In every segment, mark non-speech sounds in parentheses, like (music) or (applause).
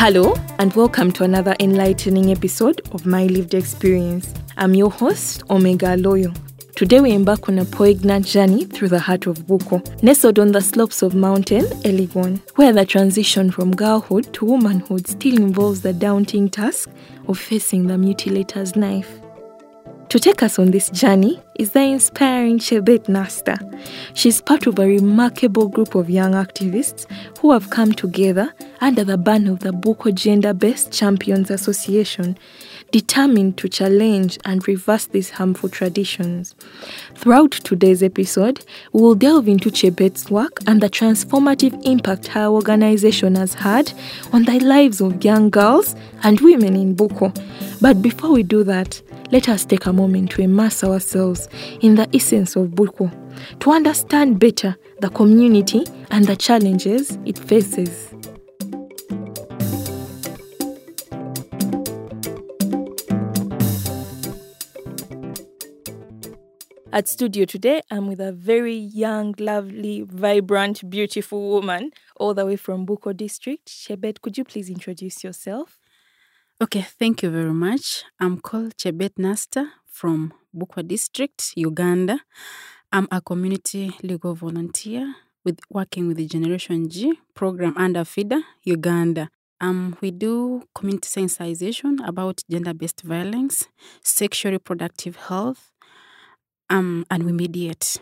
Hello, and welcome to another enlightening episode of My Lived Experience. I'm your host, Omega Loyo. Today we embark on a poignant journey through the heart of Buko, nestled on the slopes of Mountain Elgon, where the transition from girlhood to womanhood still involves the daunting task of facing the mutilator's knife. To take us on this journey is the inspiring Chebet Nasta. She's part of a remarkable group of young activists who have come together under the banner of the Boko Gender Based Champions Association, determined to challenge and reverse these harmful traditions. Throughout today's episode, we will delve into Chebet's work and the transformative impact her organization has had on the lives of young girls and women in Boko. But before we do that, let us take a moment to immerse ourselves in the essence of Buko, to understand better the community and the challenges it faces. At studio today, I'm with a very young, lovely, vibrant, beautiful woman all the way from Buko district. Chebet, could you please introduce yourself? Okay, thank you very much. I'm called Chebet Nasta from Bukwa District, Uganda. I'm a community legal volunteer with working with the Generation G program under FIDA, Uganda. Um, we do community sensitization about gender-based violence, sexual reproductive health, um, and we mediate.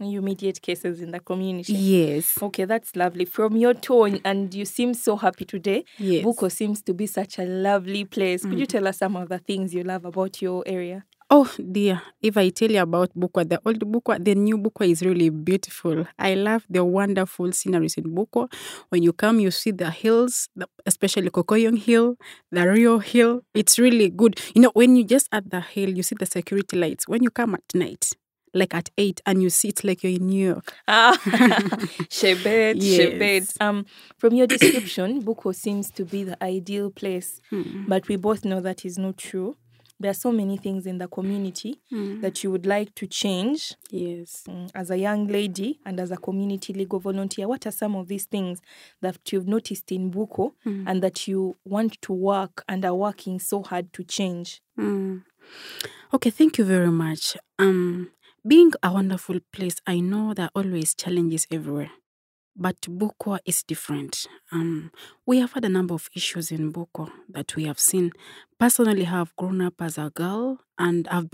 You mediate cases in the community. Yes. Okay, that's lovely. From your tone, and you seem so happy today. Yes. Buko seems to be such a lovely place. Could you mm. tell us some of the things you love about your area? Oh dear, if I tell you about Bukwa, the old Bukwa, the new Bukwa is really beautiful. I love the wonderful sceneries in Bukwa. When you come, you see the hills, the, especially Kokoyong Hill, the Rio Hill. It's really good. You know, when you just at the hill, you see the security lights. When you come at night, like at eight, and you see it like you're in New York. Ah, (laughs) Chebet, Yes. Um, from your description, Buko seems to be the ideal place, but we both know that is not true. There are so many things in the community that you would like to change. Yes. Mm, As a young lady and as a community legal volunteer, what are some of these things that you've noticed in Buko and that you want to work and are working so hard to change? Mm. Okay, thank you very much. Um, being a wonderful place, I know there are always challenges everywhere. But Bukwa is different. Um, we have had a number of issues in Bukwa that we have seen. Personally, I have grown up as a girl, and I've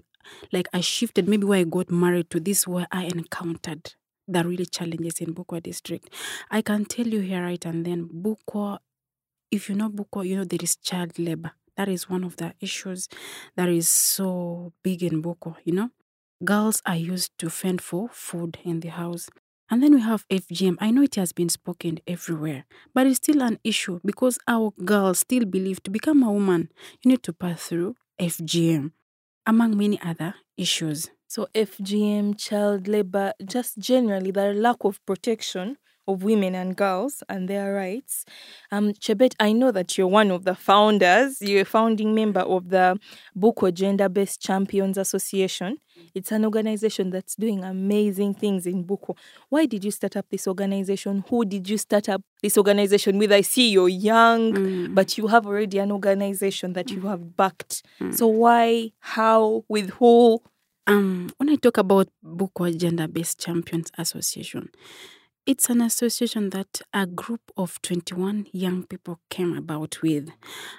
like I shifted maybe where I got married to this where I encountered the really challenges in Bukwa district. I can tell you here right and then Bukwa, if you know Bukwa, you know there is child labor. That is one of the issues that is so big in Bukwa, you know. Girls are used to fend for food in the house. And then we have FGM. I know it has been spoken everywhere, but it's still an issue because our girls still believe to become a woman, you need to pass through FGM, among many other issues. So FGM, child labor, just generally the lack of protection of women and girls and their rights. Um, Chebet, I know that you're one of the founders. You're a founding member of the Buko Gender Based Champions Association. It's an organization that's doing amazing things in Buko. Why did you start up this organization? Who did you start up this organization with? I see you're young, but you have already an organization that you have backed. So why, how, with who? Um, when I talk about Bukwa Gender Based Champions Association, it's an association that a group of 21 young people came about with.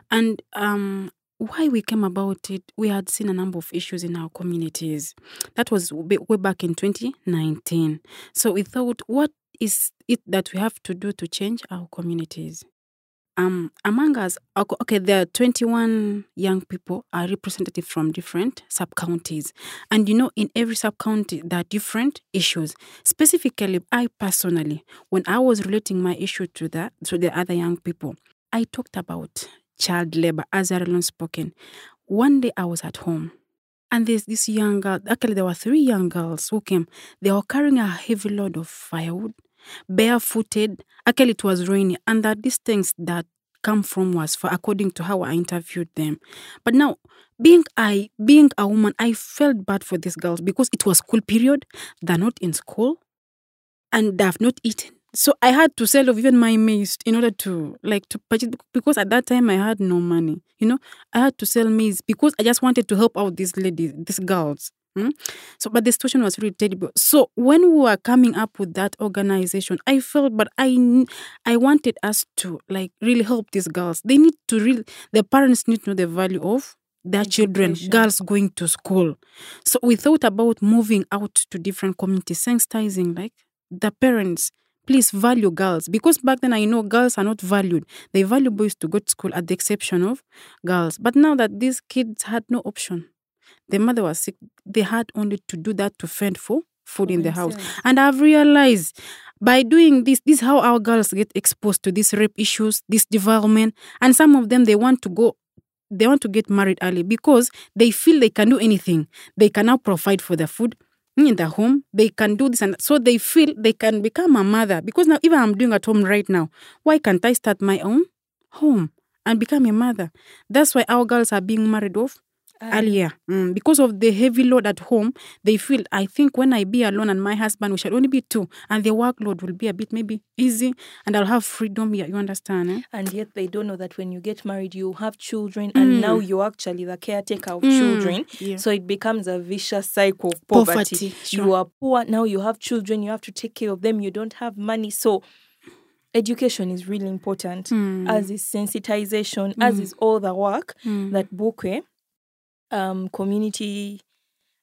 And um, why we came about it, we had seen a number of issues in our communities. That was way back in 2019. So we thought, what is it that we have to do to change our communities? Um, among us, ok- okay, there are 21 young people are representative from different sub counties. And you know, in every sub county, there are different issues. Specifically, I personally, when I was relating my issue to that, to the other young people, I talked about child labor as I alone spoken. One day I was at home and there's this young girl, actually, there were three young girls who came. They were carrying a heavy load of firewood, barefooted. Actually, it was raining, and that these things that come from was for according to how I interviewed them. But now, being I being a woman, I felt bad for these girls because it was school period. They're not in school, and they have not eaten. So I had to sell off even my maize in order to like to purchase because at that time I had no money. You know, I had to sell maize because I just wanted to help out these ladies, these girls. Hmm? So, but the situation was really terrible. So, when we were coming up with that organization, I felt, but I, I wanted us to like really help these girls. They need to really, the parents need to know the value of their children, girls going to school. So, we thought about moving out to different communities, sensitizing like the parents. Please value girls because back then I know girls are not valued. They value boys to go to school at the exception of girls. But now that these kids had no option, the mother was sick, they had only to do that to fend for food in the house. And I've realized by doing this, this is how our girls get exposed to these rape issues, this development, and some of them they want to go. They want to get married early because they feel they can do anything. They can now provide for the food in the home. They can do this and so they feel they can become a mother. Because now, even I'm doing at home right now, why can't I start my own home and become a mother? That's why our girls are being married off earlier Mm, because of the heavy load at home they feel i think when i be alone and my husband we shall only be two and the workload will be a bit maybe easy and i'll have freedom here you understand eh? And yet they don't know that when you get married, you have children, and now you're actually the caretaker of children. Mm. yeah. So it becomes a vicious cycle of poverty. Poverty, You are poor, now you have children, you have to take care of them, you don't have money. So education is really important, Mm. as is sensitization, as is all the work Mm. that Bukwe, um, community,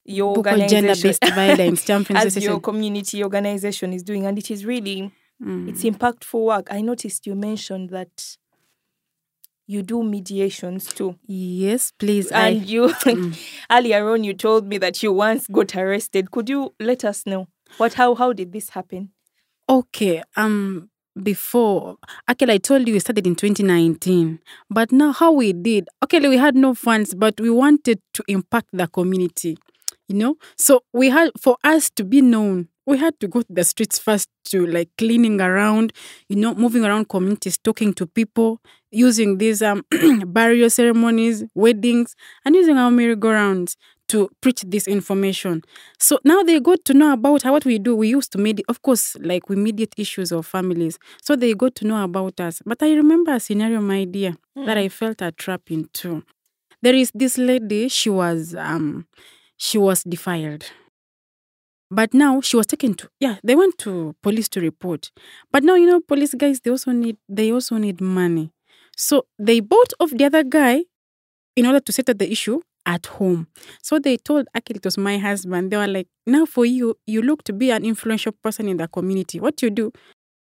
your Boko organization, gender-based (laughs) violence as your community organization is doing, and it is really Mm. it's impactful work. I noticed you mentioned that you do mediations too. yes please And I, you (laughs) Mm. earlier on you told me that you once got arrested. Could you let us know what how how did this happen? okay um before. Actually i told you we started in 2019 but now how we did okay we had no funds but we wanted to impact the community you know? So we had for us to be known we had to go to the streets first to like cleaning around you know moving around communities talking to people using these um (clears throat) burial ceremonies weddings and using our merry-go-rounds to preach this information. So now they got to know about how what we do. We used to mediate of course like we mediate issues of families. So they got to know about us. But i remember a scenario my dear that i felt a trap into there is this lady she was um she was defiled. But now she was taken to yeah they went to police to report. But now you know police guys they also need they also need money. So they bought off the other guy in order to settle the issue at home. So they told Akil it was my husband. They were like now for you you look to be an influential person in the community. What you do?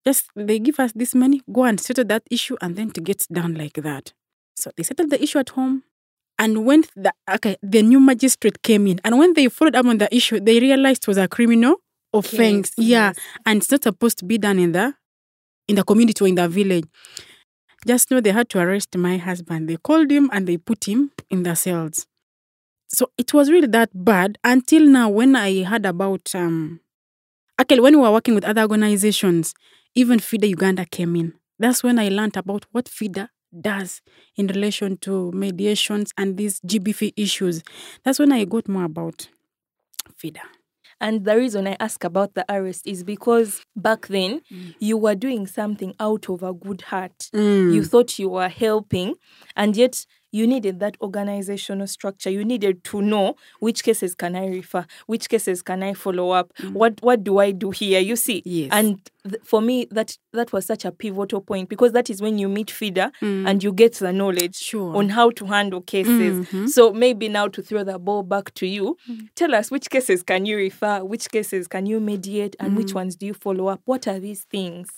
Just they give us this money go and settle that issue and then to get done like that. So they settled the issue at home. And when the okay the new magistrate came in and when they followed up on the issue they realized it was a criminal offense. Yeah yes. and it's not supposed to be done in the in the community or in the village. Just know they had to arrest my husband. They called him and they put him in the cells so it was really that bad until now when i heard about um actually when we were working with other organizations even FIDA Uganda came in. That's when I learned about what FIDA does in relation to mediations and these GBV issues. That's when I got more about FIDA. And the reason I ask about the arrest is because back then you were doing something out of a good heart. You thought you were helping, and yet you needed that organizational structure. You needed to know which cases can I refer, which cases can I follow up, mm. what what do I do here? You see, Yes. and th- for me that that was such a pivotal point because that is when you meet FIDA mm. and you get the knowledge Sure. on how to handle cases. Mhm. So maybe now to throw the ball back to you, mm. tell us which cases can you refer, which cases can you mediate, and which ones do you follow up? What are these things?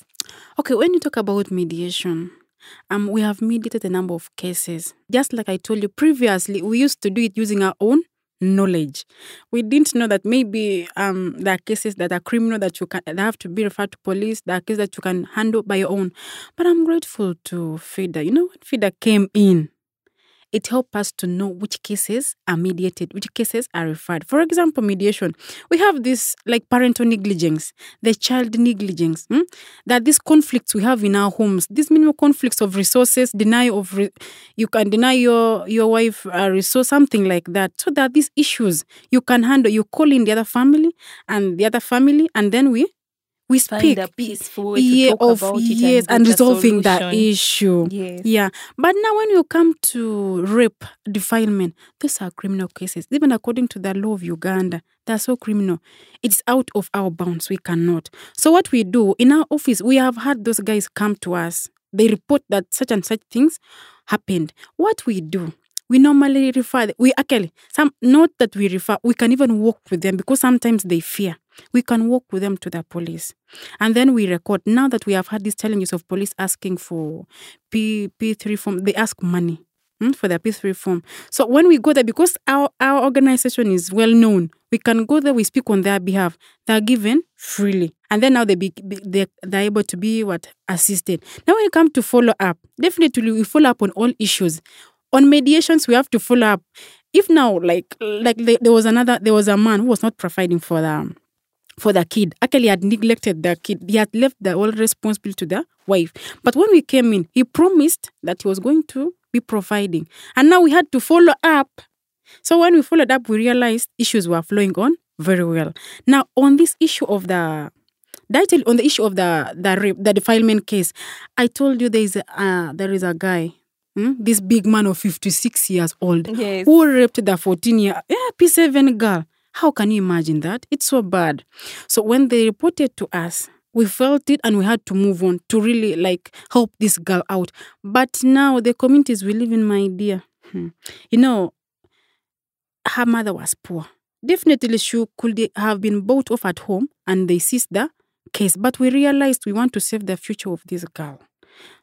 Okay, when you talk about mediation, um, we have mediated a number of cases. Just like I told you previously, we used to do it using our own knowledge. We didn't know that maybe um, there are cases that are criminal that you can that have to be referred to police. There are cases that you can handle by your own. But I'm grateful to FIDA. You know, when FIDA came in, it helps us to know which cases are mediated, which cases are referred. For example, mediation. We have this like parental negligence, the child negligence. hmm? That these conflicts we have in our homes, these minimal conflicts of resources, denial of re- you can deny your your wife a resource, something like that. So that these issues you can handle. You call in the other family and the other family, and then we we Find speak a peaceful talk of about it and and resolving that issue. Yes. yeah. But now when you come to rape defilement these are criminal cases. Even according to the law of uganda they're so criminal. It's out of our bounds. We cannot. So what we do in our office we have had those guys come to us. They report that such and such things happened. What we do we normally refer we actually some not that we refer we can even walk with them because sometimes they fear we can walk with them to the police. And then we record. Now that we have had these challenges of police asking for p p3 form they ask money mm, for their p3 form. So when we go there because our our organization is well known we can go there we speak on their behalf. They're given freely. And then now they be, they, they're able to be what? Assisted. Now when you come to follow up definitely we follow up on all issues. On mediations we have to follow up. If now like like there was another there was a man who was not providing for the for the kid actually had neglected the kid he had left the whole responsibility to the wife but when we came in he promised that he was going to be providing and now we had to follow up so when we followed up we realized issues were flowing on very well now on this issue of the did I on the issue of the the rape, the defilement case? I told you there is a uh, there is a guy, hmm, this big man of fifty six years old, Yes. who raped the fourteen year yeah, P seven girl. How can you imagine that? It's so bad. So when they reported to us, we felt it and we had to move on to really like help this girl out. But now the communities we live in, my dear, hmm, you know, her mother was poor. Definitely, she could have been bought off at home and they seized the case. But we realized we want to save the future of this girl.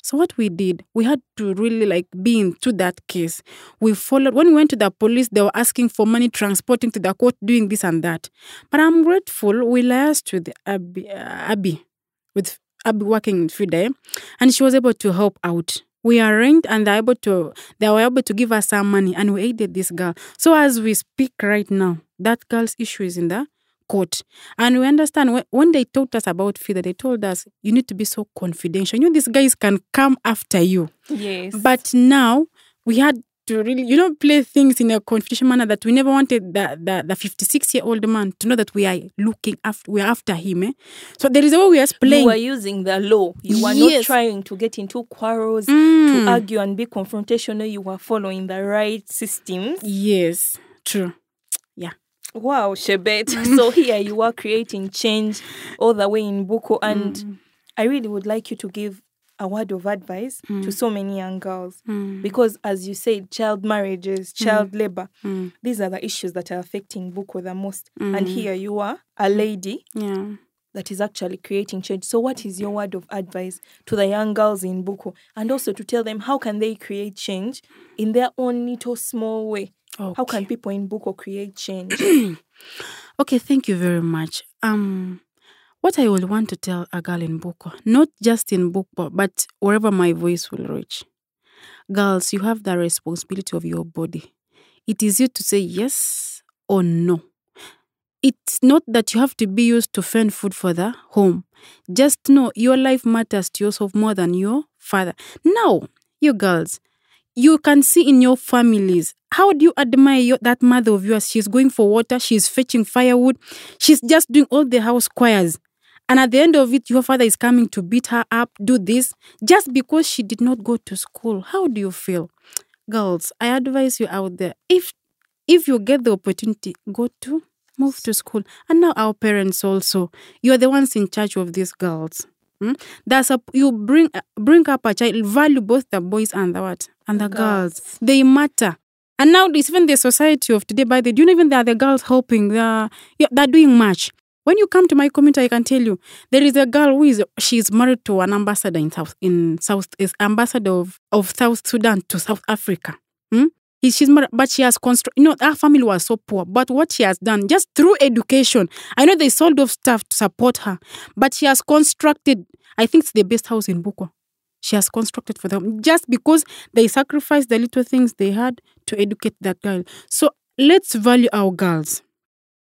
So what we did, we had to really like be into that case. We followed when we went to the police, they were asking for money, transporting to the court, doing this and that. But I'm grateful we liaised with Abby, uh, Abby with Abby working in FIDA, and she was able to help out. We arranged and they able to they were able to give us some money and we aided this girl. So as we speak right now, that girl's issue is in the court. And we understand when, they told us about FIDA, they told us you need to be so confidential. You know, these guys can come after you. Yes. But now we had to really, you know, play things in a confidential manner that we never wanted the the, the 56 year old man to know that we are looking after we are after him. Eh? So there is a way we are you playing. were using the law. You were not trying to get into quarrels, Mm. to argue and be confrontational. You are following the right systems. Yes, true. Wow, Chebet. so here you are creating change all the way in Buko. And Mm. I really would like you to give a word of advice to so many young girls. Mm. Because as you said, child marriages, child labor, Mm. these are the issues that are affecting Buko the most. Mm. And here you are, a lady Yeah. that is actually creating change. So what is your word of advice to the young girls in Buko? And also to tell them how can they create change in their own little small way? How can people in Buko create change? (clears throat) Okay, thank you very much. Um, what I would want to tell a girl in Buko, not just in Buko, but wherever my voice will reach. Girls, you have the responsibility of your body. It is you to say yes or no. It's not that you have to be used to fend food for the home. Just know your life matters to yourself more than your father. Now, you girls, you can see in your families. How do you admire your, that mother of yours? She's going for water she's fetching firewood she's just doing all the house choirs and at the end of it your father is coming to beat her up do this just because she did not go to school. How do you feel? Girls i advise you out there if if you get the opportunity go to move to school. And now our parents also. You're the ones in charge of these girls Hmm? That's a you bring bring up a child, value both the boys and the what and the girls. Girls. They matter. And now it's even the society of today. By the do you know even there are the girls helping? They're yeah, they're doing much. When you come to my community, I can tell you there is a girl who is she's married to an ambassador in South in South is ambassador of, of South Sudan to South Africa. Hmm? He- She's but she has constructed. You know, our family was so poor. But what she has done, just through education, I know they sold off stuff to support her, but she has constructed. I think it's the best house in Buko. She has constructed for them just because they sacrificed the little things they had to educate that girl. So let's value our girls.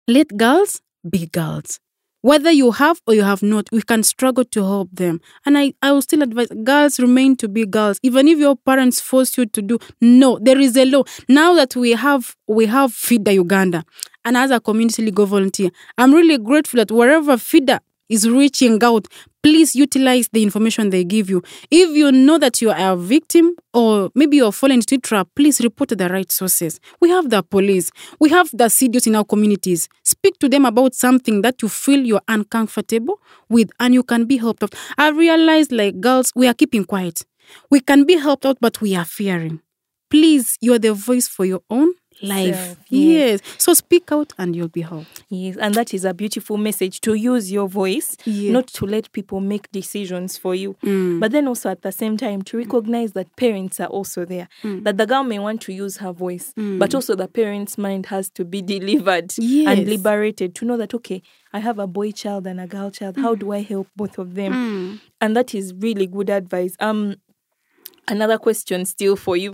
Let girls be girls. Whether you have or you have not, we can struggle to help them. And I, I will still advise girls remain to be girls. Even if your parents force you to do no, there is a law. Now that we have we have FIDA Uganda and as a community legal volunteer, I'm really grateful that wherever FIDA is reaching out, please utilize the information they give you. If you know that you are a victim or maybe you're falling into a trap, please report to the right sources. We have the police, we have the CDOs in our communities. Speak to them about something that you feel you're uncomfortable with and you can be helped out. I realize, like girls, we are keeping quiet. We can be helped out, but we are fearing. Please, you're the voice for your own life. Self, yes. So speak out and you'll be helped. Yes, and that is a beautiful message to use your voice, Yeah. not to let people make decisions for you. Mm. But then also at the same time to recognize that parents are also there. Mm. That the girl may want to use her voice, but also the parent's mind has to be (laughs) delivered Yes. and liberated to know that okay, I have a boy child and a girl child. How do I help both of them? Mm. And that is really good advice. Um another question still for you.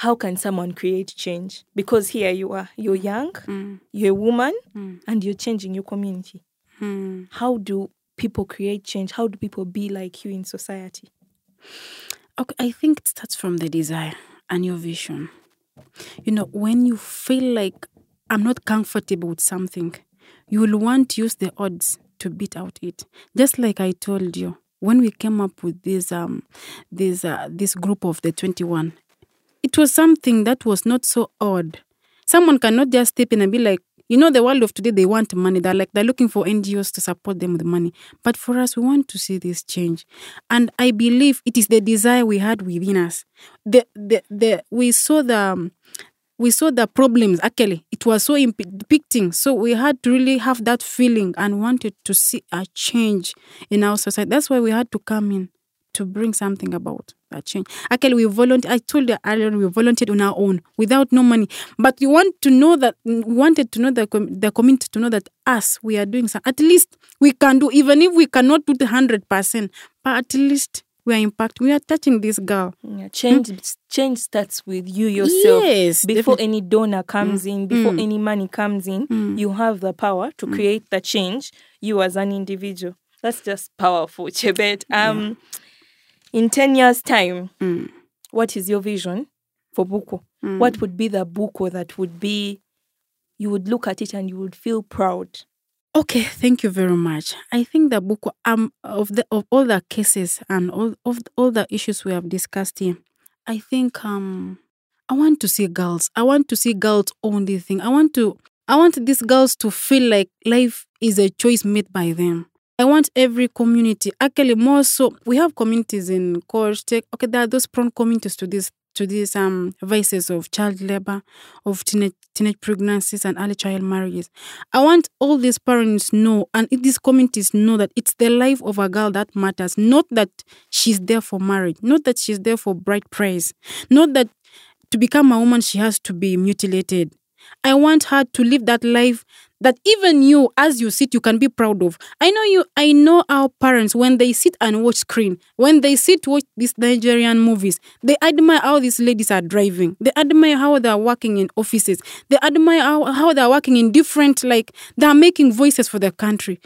How can someone create change? Because here you are, you're young, mm, you're a woman, mm, and you're changing your community. mm. How do people create change? How do people be like you in society? Okay, I think it starts from the desire and your vision. You know, when you feel like I'm not comfortable with something, you will want to use the odds to beat out it. Just like I told you, when we came up with this um this uh, this group of the 21, it was something that was not so odd. Someone cannot just step in and be like, you know, the world of today, they want money. They're like, they're looking for NGOs to support them with money. But for us, we want to see this change. And I believe it is the desire we had within us. The, the, the, we saw the, um, we saw the problems actually it was so depicting so we had to really have that feeling and wanted to see a change in our society that's why we had to come in to bring something about that change actually we volunteered i told you earlier we volunteered on our own without no money but we want to know that we wanted to know the, the community to know that us we are doing some at least we can do even if we cannot do the 100% but at least we are impacting we are touching this girl Yeah, change change starts with you yourself. yes Before definitely. any donor comes in, before Mm. any money comes in, Mm. you have the power to create the change you as an individual. That's just powerful, Chebet. Um, in ten years' time, Mm. what is your vision for Buko? Mm. What would be the Buko that would be you would look at it and you would feel proud? Okay, thank you very much. I think the book um of the of all the cases and all of all the issues we have discussed here, I think um I want to see girls. I want to see girls own this thing. I want to I want these girls to feel like life is a choice made by them. I want every community, actually more so we have communities in Coach Tech. Okay, there are those prone communities to this to these um vices of child labor, of teenage teenage pregnancies and early child marriages. I want all these parents know and these communities know that it's the life of a girl that matters, not that she's there for marriage, not that she's there for bride price, not that to become a woman she has to be mutilated. I want her to live that life that even you, as you sit, you can be proud of. I know you, I know our parents, when they sit and watch screen, when they sit watch these Nigerian movies, they admire how these ladies are driving. They admire how they're working in offices. They admire how, how they're working in different, like, they're making voices for their country.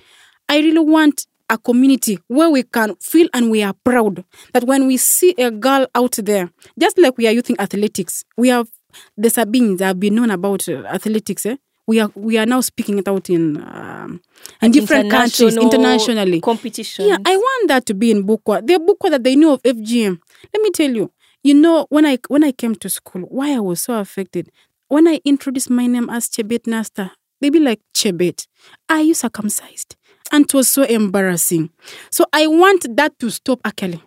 I really want a community where we can feel and we are proud that when we see a girl out there, just like we are using athletics, we have the Sabiny have been known about uh, athletics. Eh? We are we are now speaking it out in um, in different countries internationally. competition. Yeah, I want that to be in Bukwa. The Bukwa that they know of FGM. Let me tell you, you know, when I when I came to school, why I was so affected. When I introduced my name as Chebet Nasta, they be like, Chebet, are you circumcised? And it was so embarrassing. So I want that to stop, Akeli.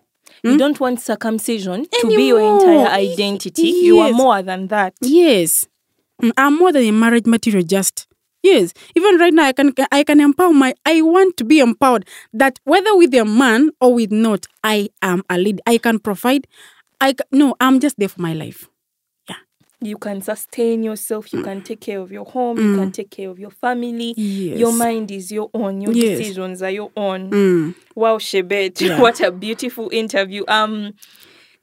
You don't want circumcision to be your entire identity. You are more than that. Yes. Mm, I'm more than a marriage material just. Yes. Even right now I can I can empower my I want to be empowered that whether with a man or with not, I am a lead. I can provide. I no, I'm just there for my life. Yeah. You can sustain yourself. You can take care of your home. You can take care of your family. Yes. Your mind is your own. Your Yes. decisions are your own. Mm. Wow, Chebet, (laughs) Yeah. what a beautiful interview. Um,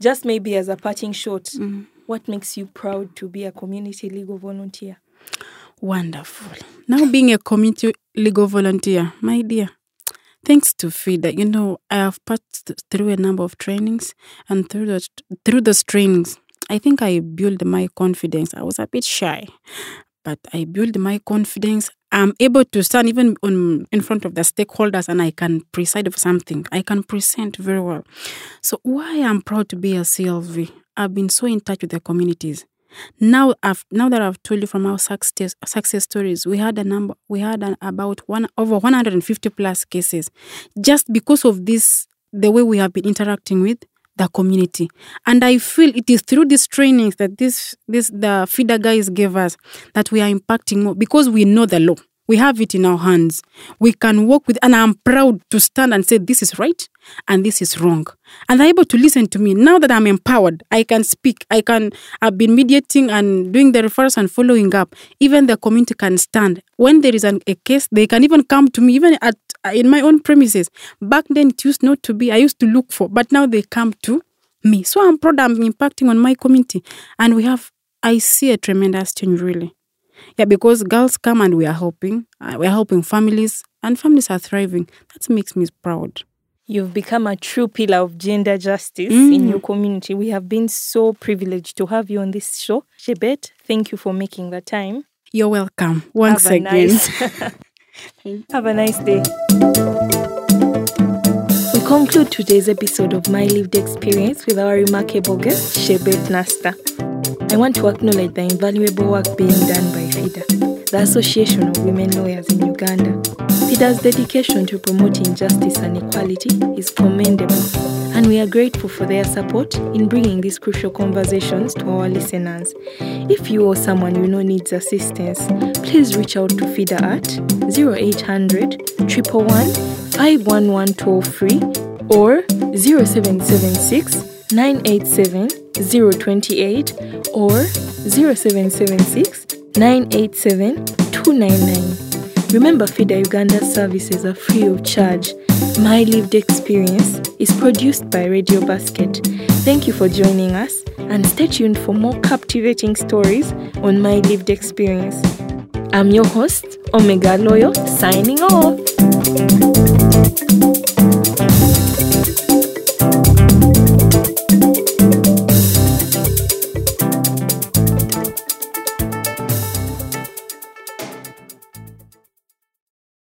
just maybe as a parting shot, Mm. What makes you proud to be a community legal volunteer? Wonderful. Now being a community legal volunteer, my dear. Thanks to FIDA, you know, I have passed through a number of trainings and through those through those trainings, I think I built my confidence. I was a bit shy, but I built my confidence I'm able to stand even on in front of the stakeholders and I can preside of something. I can present very well. So why I'm proud to be a CLV, I've been so in touch with the communities. Now, I've, now that I've told you from our success success stories, we had a number, we had an, about one over 150 plus cases, just because of this, the way we have been interacting with the community. And I feel it is through these trainings that this this the FIDA guys gave us that we are impacting more because we know the law. We have it in our hands. We can work with, and I'm proud to stand and say this is right and this is wrong. And they're able to listen to me. Now that I'm empowered, I can speak. I can, I've been mediating and doing the referrals and following up. Even the community can stand. When there is an, a case, they can even come to me, even at in my own premises. Back then, it used not to be. I used to look for, but now they come to me. So I'm proud I'm impacting on my community. And we have, I see a tremendous change, really. Yeah, because girls come and we are helping. Uh, we are helping families, and families are thriving. That makes me proud. You've become a true pillar of gender justice in your community. We have been so privileged to have you on this show. Chebet, thank you for making the time. You're welcome once have again. nice (laughs) (laughs) have a nice day. We conclude today's episode of My Lived Experience with our remarkable guest, Chebet Nasta. I want to acknowledge the invaluable work being done by FIDA, the Association of Women Lawyers in Uganda. FIDA's dedication to promoting justice and equality is commendable, and we are grateful for their support in bringing these crucial conversations to our listeners. If you or someone you know needs assistance, please reach out to FIDA at 0800 111 511 toll free or 0776 987 028 or 0776 987 299. Remember, FIDA Uganda's services are free of charge. My Lived Experience is produced by Radio Basket. Thank you for joining us and stay tuned for more captivating stories on My Lived Experience. I'm your host, Omega Loyal, signing off.